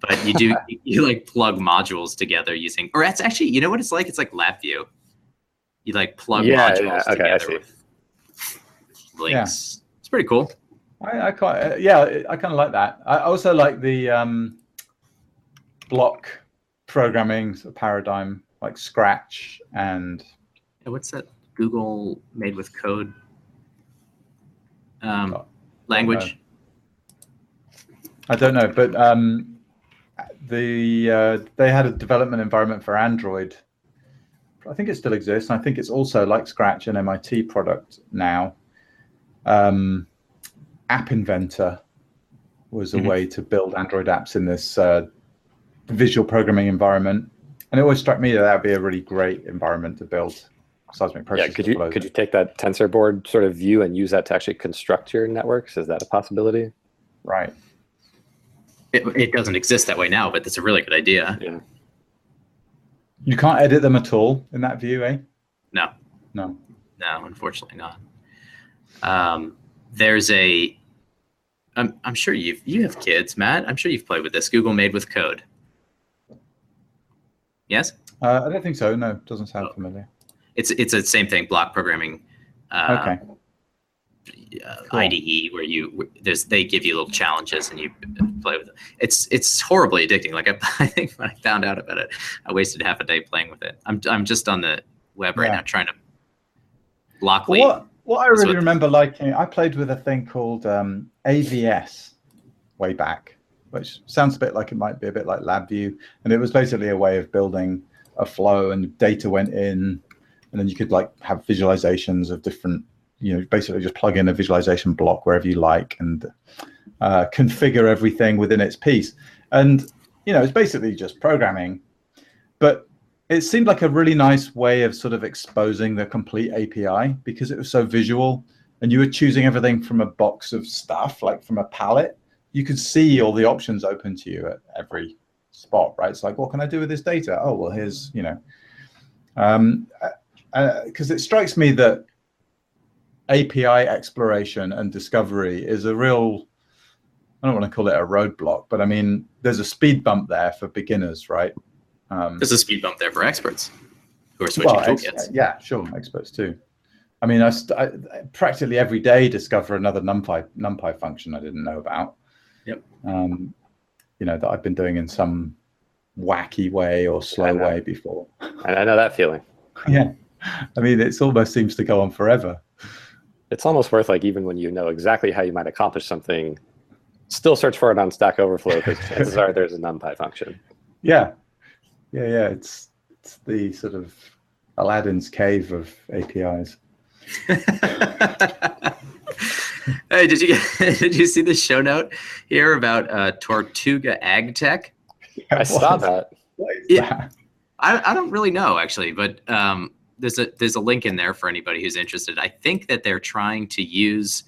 but you do you like plug modules together using, or that's actually you know what it's like. It's like LabVIEW. You like plug yeah, modules yeah. Okay, together with links. Yeah. It's pretty cool. I, I quite uh, yeah I kind of like that. I also like the um, block programming sort of paradigm like Scratch and yeah, what's that Google made with code um, oh, language? I don't know, but um, the uh, they had a development environment for Android. I think it still exists. I think it's also like Scratch, an MIT product now. um, App Inventor was a Mhm. way to build Android apps in this uh, visual programming environment. And it always struck me that that would be a really great environment to build seismic Yeah, could you could you take that tensor board sort of view and use that to actually construct your networks? Is that a possibility? Right. It, it doesn't exist that way now, but that's a really good idea. Yeah. You can't edit them at all in that view, eh? No, No. no, unfortunately not. Um, there's a. I'm, I'm sure you've you have kids, Matt. I'm sure you've played with this. Google Made with Code. Yes, Uh, I don't think so. No, doesn't sound Oh. familiar. it's it's the same thing. Block programming. Uh, Okay. Cool. IDE where you there's they give you little challenges and you play with it. It's it's horribly addicting. Like I, I think when I found out about it, I wasted half a day playing with it. I'm I'm just on the web right Yeah. now trying to Blockly. Well, what what I really what- remember liking, I played with a thing called um, AVS way back, which sounds a bit like it might be a bit like LabVIEW, and it was basically a way of building a flow, and data went in, and then you could like have visualizations of different, you know, basically just plug in a visualization block wherever you like and uh, configure everything within its piece, and you know, it's basically just programming, but it seemed like a really nice way of sort of exposing the complete API because it was so visual and you were choosing everything from a box of stuff, like from a palette. You could see all the options open to you at every spot, right? It's like, what can I do with this data? Oh, well, here's, you know, um, because it strikes me that API exploration and discovery is a real, I don't want to call it a roadblock, but I mean, there's a speed bump there for beginners, right? Um, There's a speed bump there for experts who are switching well, ex- toolkits. yeah, sure, experts too. I mean, I, st- I I practically every day discover another NumPy NumPy function I didn't know about. Yep. Um, you know that I've been doing in some wacky way or slow way before. I, I know that feeling. yeah, I mean, it almost seems to go on forever. It's almost worth like even when you know exactly how you might accomplish something, still search for it on Stack Overflow because chances are there's a NumPy function. Yeah, yeah, yeah. It's it's the sort of Aladdin's cave of APIs. hey, did you did you see the show note here about uh, Tortuga Ag Tech? I saw that. What is Yeah. that? I, I don't really know actually, but um, there's a there's a link in there for anybody who's interested. I think that they're trying to use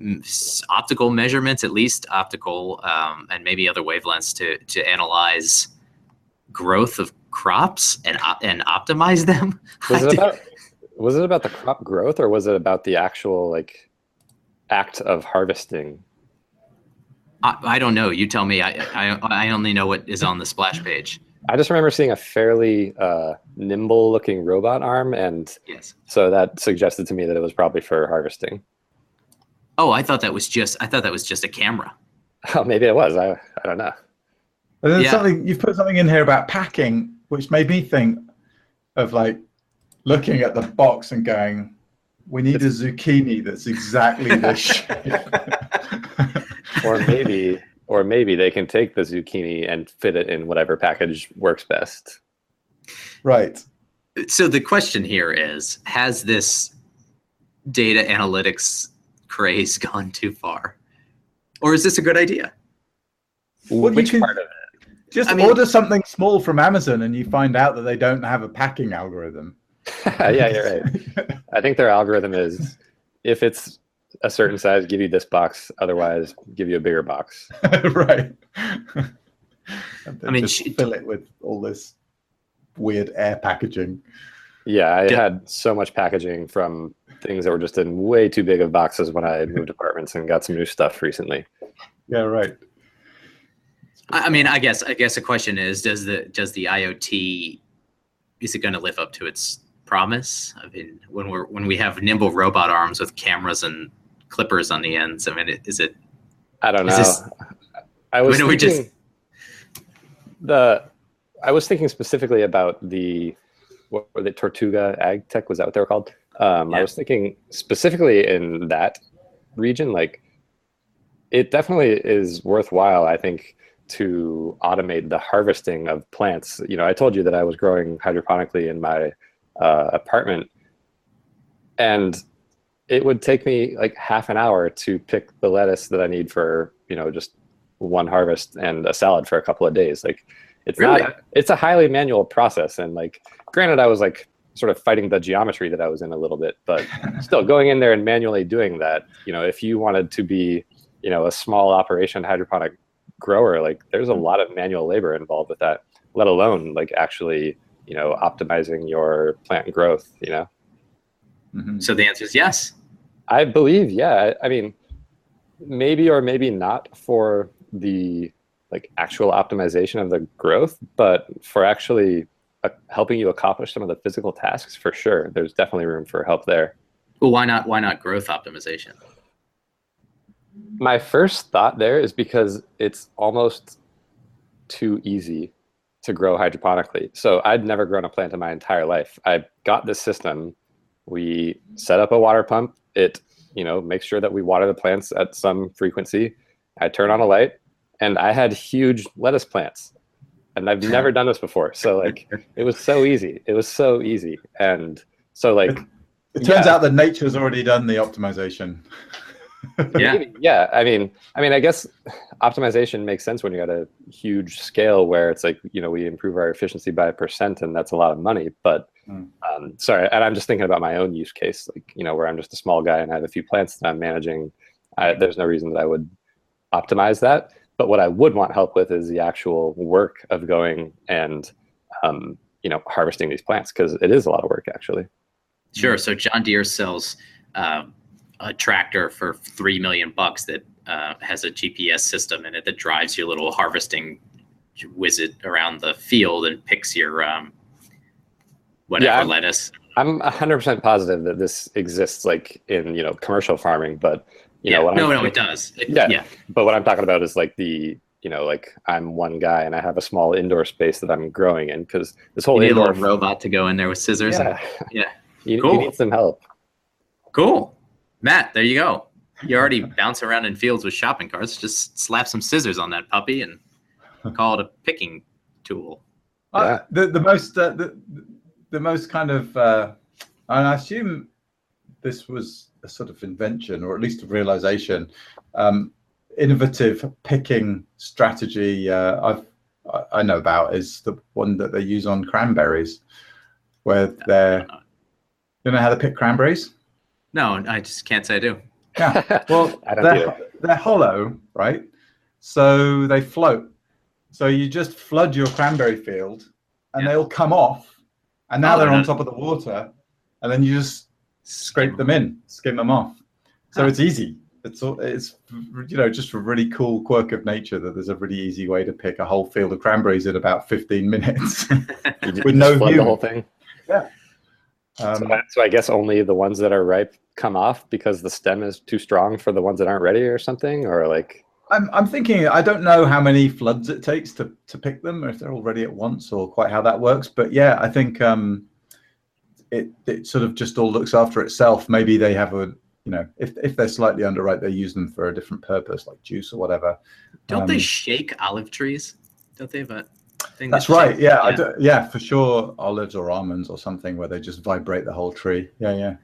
mm, optical measurements, at least optical, um, and maybe other wavelengths to to analyze growth of crops and and optimize them. Was it about was it about the crop growth or was it about the actual like act of harvesting? I, I don't know. You tell me. I, I I only know what is on the splash page. I just remember seeing a fairly uh, nimble looking robot arm and Yes. so that suggested to me that it was probably for harvesting. Oh, I thought that was just. I thought that was just a camera. Oh, maybe it was. I I don't know. And then Yeah. something you've put something in here about packing, which made me think of like looking at the box and going, "We need a zucchini that's exactly this shape." Or maybe or maybe they can take the zucchini and fit it in whatever package works best. right. So the question here is: Has this data analytics craze gone too far, or is this a good idea? Well, Which can- part of it? Just I mean- order something small from Amazon, and you find out that they don't have a packing algorithm. yeah, you're right. I think their algorithm is if it's a certain size, give you this box. Otherwise, give you a bigger box. right. I mean, she- fill it with all this weird air packaging. Yeah, I Yeah. had so much packaging from things that were just in way too big of boxes when I moved apartments and got some new stuff recently. Yeah, right. I I mean, I guess I guess the question is: Does the does the IoT is it going to live up to its promise? I mean, when we're when we have nimble robot arms with cameras and clippers on the ends, I mean, is it? I don't know. This- I was are we just- thinking the. I was thinking specifically about the what were the Tortuga Ag Tech was that what they were called? Um, I was thinking specifically in that region, like it definitely is worthwhile. I think to automate the harvesting of plants. You know, I told you that I was growing hydroponically in my uh, apartment, and it would take me like half an hour to pick the lettuce that I need for you know just one harvest and a salad for a couple of days. Like it's Really? not it's a highly manual process and like granted I was like sort of fighting the geometry that I was in a little bit, but still going in there and manually doing that, you know, if you wanted to be, you know, a small operation hydroponic grower, like there's a mm-hmm. lot of manual labor involved with that, let alone like actually, you know, optimizing your plant growth, you know. Mhm. So the answer is yes. I believe, yeah. I I mean, maybe or maybe not for the like actual optimization of the growth, but for actually uh, helping you accomplish some of the physical tasks, for sure. There's definitely room for help there. Well, why not? Why not growth optimization? My first thought there is because it's almost too easy to grow hydroponically. So I'd never grown a plant in my entire life. I got this system. We set up a water pump. It, you know, makes sure that we water the plants at some frequency. I turn on a light and I had huge lettuce plants. And I've never done this before. So like it was so easy. It was so easy. And so like It turns Yeah. out that nature's already done the optimization. Yeah. Maybe, yeah. I mean, I mean, I guess optimization makes sense when you're at a huge scale where it's like, you know, we improve our efficiency by a percent, and that's a lot of money. But Mm. um, sorry, and I'm just thinking about my own use case, like you know, where I'm just a small guy and I have a few plants that I'm managing. I, there's no reason that I would optimize that. But what I would want help with is the actual work of going and, um, you know, harvesting these plants because it is a lot of work actually. Sure. So John Deere sells uh, a tractor for three million bucks that uh, has a GPS system in it that drives your little harvesting wizard around the field and picks your um, whatever Yeah, I'm- lettuce. I'm 100% positive that this exists like in, you know, commercial farming, but you yeah. know, what no, I'm, no, it does. It- Yeah. yeah. but what I'm talking about is like the, you know, like I'm one guy and I have a small indoor space that I'm growing in because this whole You need a indoor little robot to go in there with scissors. and- yeah, yeah. you, Cool. you need some help. Cool. Matt, there you go. You already bounce around in fields with shopping carts. Just slap some scissors on that puppy and call it a picking tool. Uh, the the most uh, the the most kind of uh, and I assume this was a sort of invention or at least a realization, um, innovative picking strategy uh, I've I- I know about is the one that they use on cranberries, where they're you know how to pick cranberries. No, I just can't say I do. Yeah, well, I don't they're, either. they're hollow, right? So they float. So you just flood your cranberry field, and Yeah. they'll come off, and now Oh, they're on top of the water, and then you just scrape them in, skim them off. So Huh. it's easy. It's all, it's you know just a really cool quirk of nature that there's a really easy way to pick a whole field of cranberries in about 15 minutes. With no view. the whole thing. Yeah. um, I- so I guess only the ones that are ripe come off because the stem is too strong for the ones that aren't ready or something, or like I'm, I'm thinking I don't know how many floods it takes to, to pick them, or if they're all ready at once, or quite how that works. But yeah, I think um, it it sort of just all looks after itself. Maybe they have a you know if if they're slightly underripe, they use them for a different purpose, like juice or whatever. Don't they Um, shake olive trees? Don't they have a thing? That's that right. Yeah, I do, yeah, for sure. Olives or almonds or something where they just vibrate the whole tree. Yeah, yeah.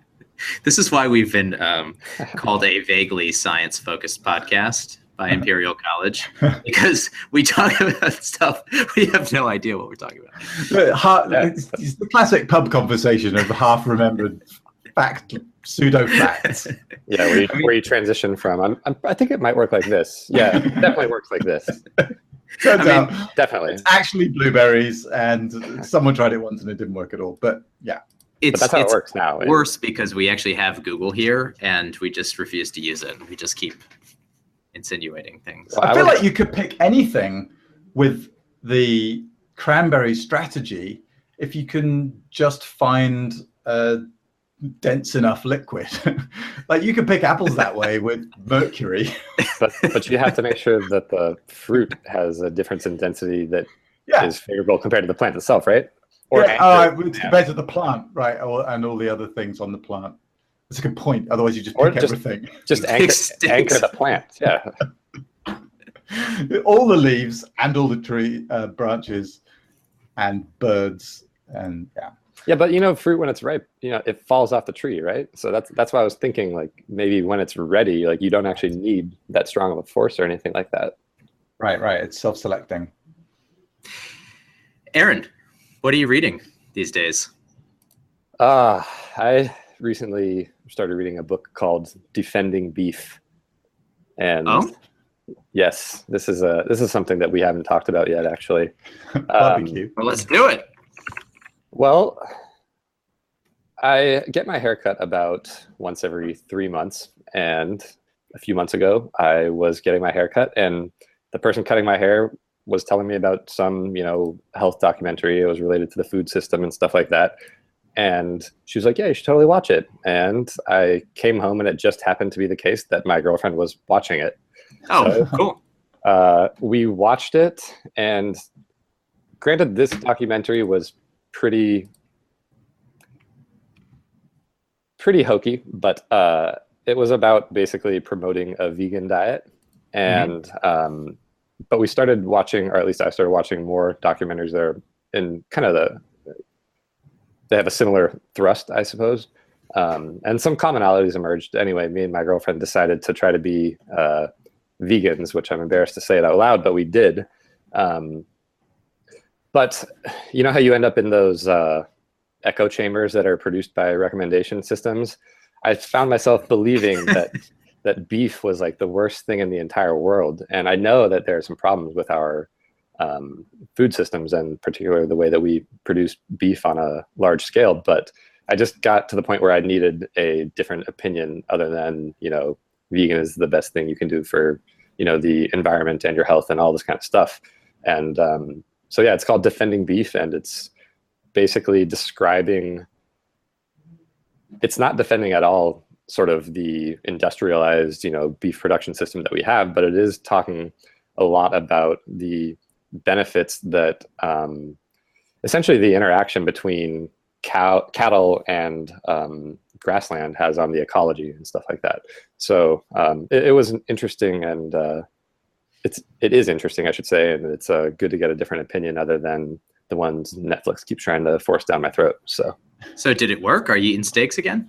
This is why we've been um, called a vaguely science-focused podcast by Imperial College because we talk about stuff we have no idea what we're talking about. But ha- Yeah. it's, it's the classic pub conversation of half remembered fact, pseudo facts. yeah, where you, I mean- where you transition from. I'm, I'm, I think it might work like this. Yeah, it definitely works like this. Turns I mean, out Definitely. it's actually blueberries, and someone tried it once and it didn't work at all. But yeah, It's, But that's how it's it works now. worse because we actually have Google here and we just refuse to use it. We just keep insinuating things. Well, I I feel would- like you could pick anything with the cranberry strategy if you can just find a dense enough liquid. like you could pick apples that way with mercury. but but you have to make sure that the fruit has a difference in density that is Yeah. favorable compared to the plant itself, right? yeah, anchor- oh, uh, it's yeah. compared to the plant, right? And all the other things on the plant. That's a good point. Otherwise, you just Or pick just- everything. just anchor, anchor the plant. Yeah, all the leaves and all the tree uh, branches and birds and yeah. Yeah, but you know, fruit when it's ripe, you know, it falls off the tree, right? So that's that's why I was thinking, like maybe when it's ready, like you don't actually need that strong of a force or anything like that. Right, right. It's self-selecting. Aaron, what are you reading these days? Uh, I recently started reading a book called Defending Beef. And Oh? yes, this is a this is something that we haven't talked about yet actually. Barbecue. Um, well, let's do it. Well, I get my hair cut about once every three months. And a few months ago, I was getting my hair cut, and the person cutting my hair was telling me about some, you know, health documentary. It was related to the food system and stuff like that. And she was like, Yeah, you should totally watch it. And I came home, and it just happened to be the case that my girlfriend was watching it. Oh, cool. Uh, we watched it, and granted, this documentary was pretty pretty hokey, but uh, it was about basically promoting a vegan diet, and um, but we started watching, or at least I started watching more documentaries that are in kind of the they have a similar thrust, I suppose. Um, and some commonalities emerged. Anyway, me and my girlfriend decided to try to be uh, vegans, which I'm embarrassed to say it out loud, but we did. Um, but you know how you end up in those uh, echo chambers that are produced by recommendation systems? I found myself believing that that beef was like the worst thing in the entire world, and I know that there are some problems with our um, food systems and particularly the way that we produce beef on a large scale. But I just got to the point where I needed a different opinion other than you know vegan is the best thing you can do for you know the environment and your health and all this kind of stuff. And um, so yeah, it's called Defending Beef, and it's basically describing. It's not defending at all sort of the industrialized you know beef production system that we have, but it is talking a lot about the benefits that um, essentially the interaction between cow, cattle and um, grassland has on the ecology and stuff like that. So um, it, it, was interesting and uh, it's it is interesting, I should say, and it's uh, good to get a different opinion other than the ones Netflix keeps trying to force down my throat. So, so did it work? Are you eating steaks again?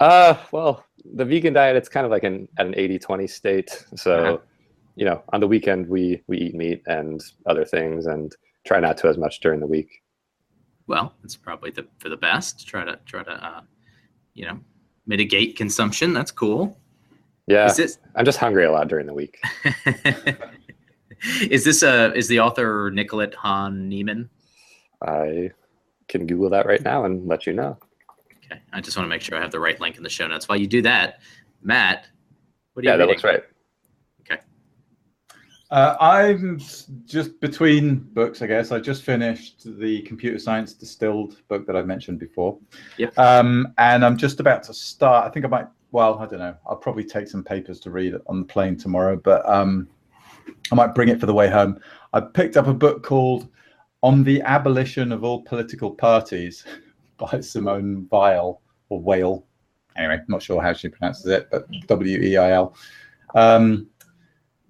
Uh, well, the vegan diet it's kind of like an at an 80-20 state. So. Uh-huh you know, on the weekend we we eat meat and other things, and try not to as much during the week. Well, it's probably the for the best. Try to try to uh, you know mitigate consumption. That's cool. Yeah, this, I'm just hungry a lot during the week. is this uh is the author Nicolette Hahn Niman? I can Google that right now and let you know. Okay, I just want to make sure I have the right link in the show notes. While you do that, Matt, what are yeah, you? that looks right. Uh, I'm just between books, I guess. I just finished the computer science distilled book that I've mentioned before. Yeah. Um, and I'm just about to start. I think I might. Well, I don't know. I'll probably take some papers to read on the plane tomorrow, but um, I might bring it for the way home. I picked up a book called "On the Abolition of All Political Parties" by Simone Weil or Whale. Anyway, not sure how she pronounces it, but W E I L. Um,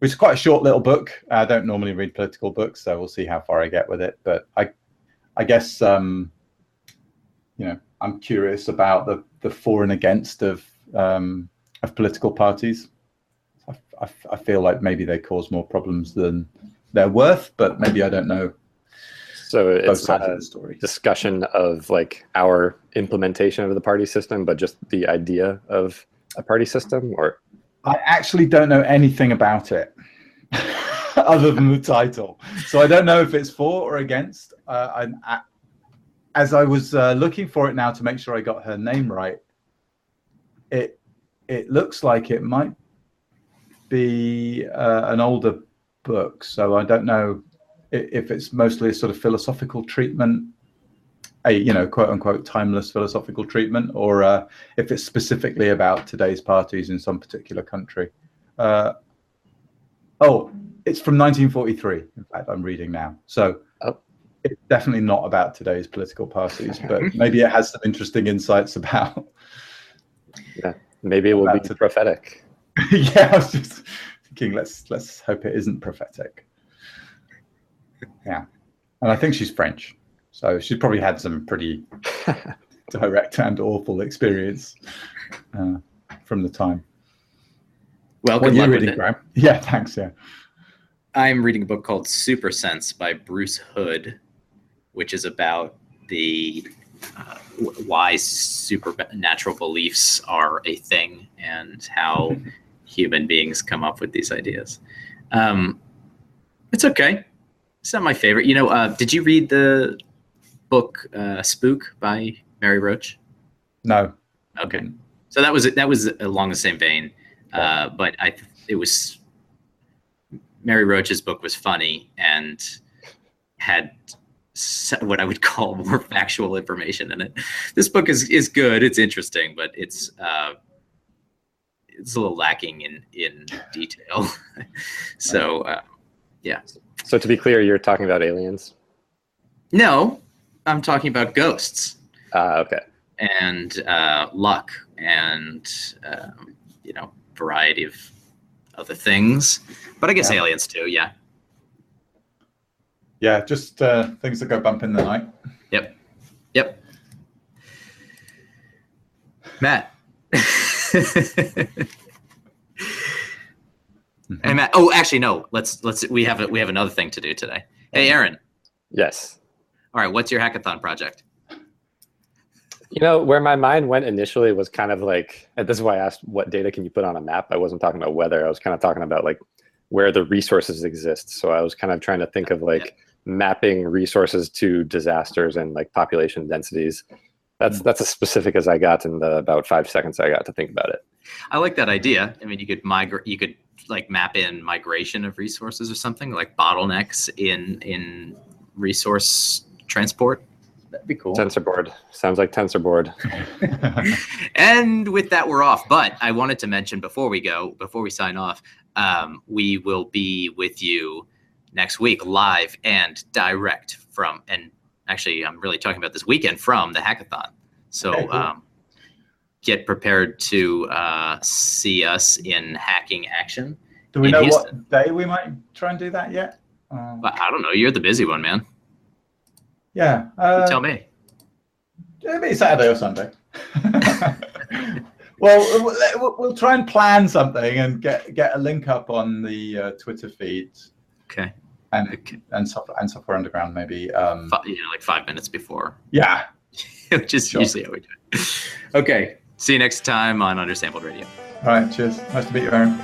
it's quite a short little book. I don't normally read political books, so we'll see how far I get with it. But I, I guess um, you know I'm curious about the the for and against of um, of political parties. I, I, I feel like maybe they cause more problems than they're worth, but maybe I don't know. So it's not a story. discussion of like our implementation of the party system, but just the idea of a party system, or I actually don't know anything about it other than the title. So I don't know if it's for or against. Uh, I, as I was uh, looking for it now to make sure I got her name right, it it looks like it might be uh, an older book. So I don't know if it's mostly a sort of philosophical treatment, a you know quote unquote timeless philosophical treatment, or uh, if it's specifically about today's parties in some particular country. Uh, oh, it's from 1943. In fact, I'm reading now. So Oh. it's definitely not about today's political parties, but maybe it has some interesting insights about. Yeah, maybe it will be a- prophetic. yeah, I was just thinking. Let's let's hope it isn't prophetic. Yeah, and I think she's French, So she's probably had some pretty direct and awful experience uh, from the time. Well, What good are you luck with reading, it. Graham? Yeah, thanks. Yeah. I'm reading a book called Super Sense by Bruce Hood, which is about the uh, why supernatural beliefs are a thing and how human beings come up with these ideas. Um, it's okay. It's not my favorite. You know, uh, did you read the book uh, Spook by Mary Roach? No. Okay, so that was that was along the same vein, uh, but I it was Mary Roach's book was funny and had what I would call more factual information in it. This book is is good. It's interesting, but it's uh, it's a little lacking in in detail. so uh, yeah. So to be clear, you're talking about aliens. no, I'm talking about ghosts. Uh, okay. and uh, luck and um, you know variety of other things but i guess Yeah. aliens too yeah Yeah, just uh, things that go bump in the night. yep yep matt hey matt oh actually no let's let's we have a, we have another thing to do today hey aaron Yes. All right what's your hackathon project You know, where my mind went initially was kind of like, and this is why I asked what data can you put on a map? I wasn't talking about weather. I was kind of talking about like where the resources exist. So I was kind of trying to think of like mapping resources to disasters and like population densities. That's that's as specific as I got in the about five seconds I got to think about it. I like that idea. I mean, you could migrate. You could like map in migration of resources or something like bottlenecks in in resource transport. That'd be cool. Tensor board sounds like tensor board. And with that, we're off. But I wanted to mention before we go, before we sign off, um, we will be with you next week, live and direct from. And actually, I'm really talking about this weekend from the hackathon. So. Okay, cool. Um, Get prepared to uh, see us in hacking action. do we know Houston. what day we might try and do that yet? Um, But I don't know. You're the busy one, man. Yeah. Uh, tell me. Maybe Saturday or Sunday. well, we'll, try and plan something and get get a link up on the uh, Twitter feed Okay. and okay. and software and software underground maybe. Um, Fi- you know, like five minutes before, yeah. which is Sure. usually how we do it. Okay. See you next time on Undersampled Radio. All right. Cheers. Nice to meet you, Aaron.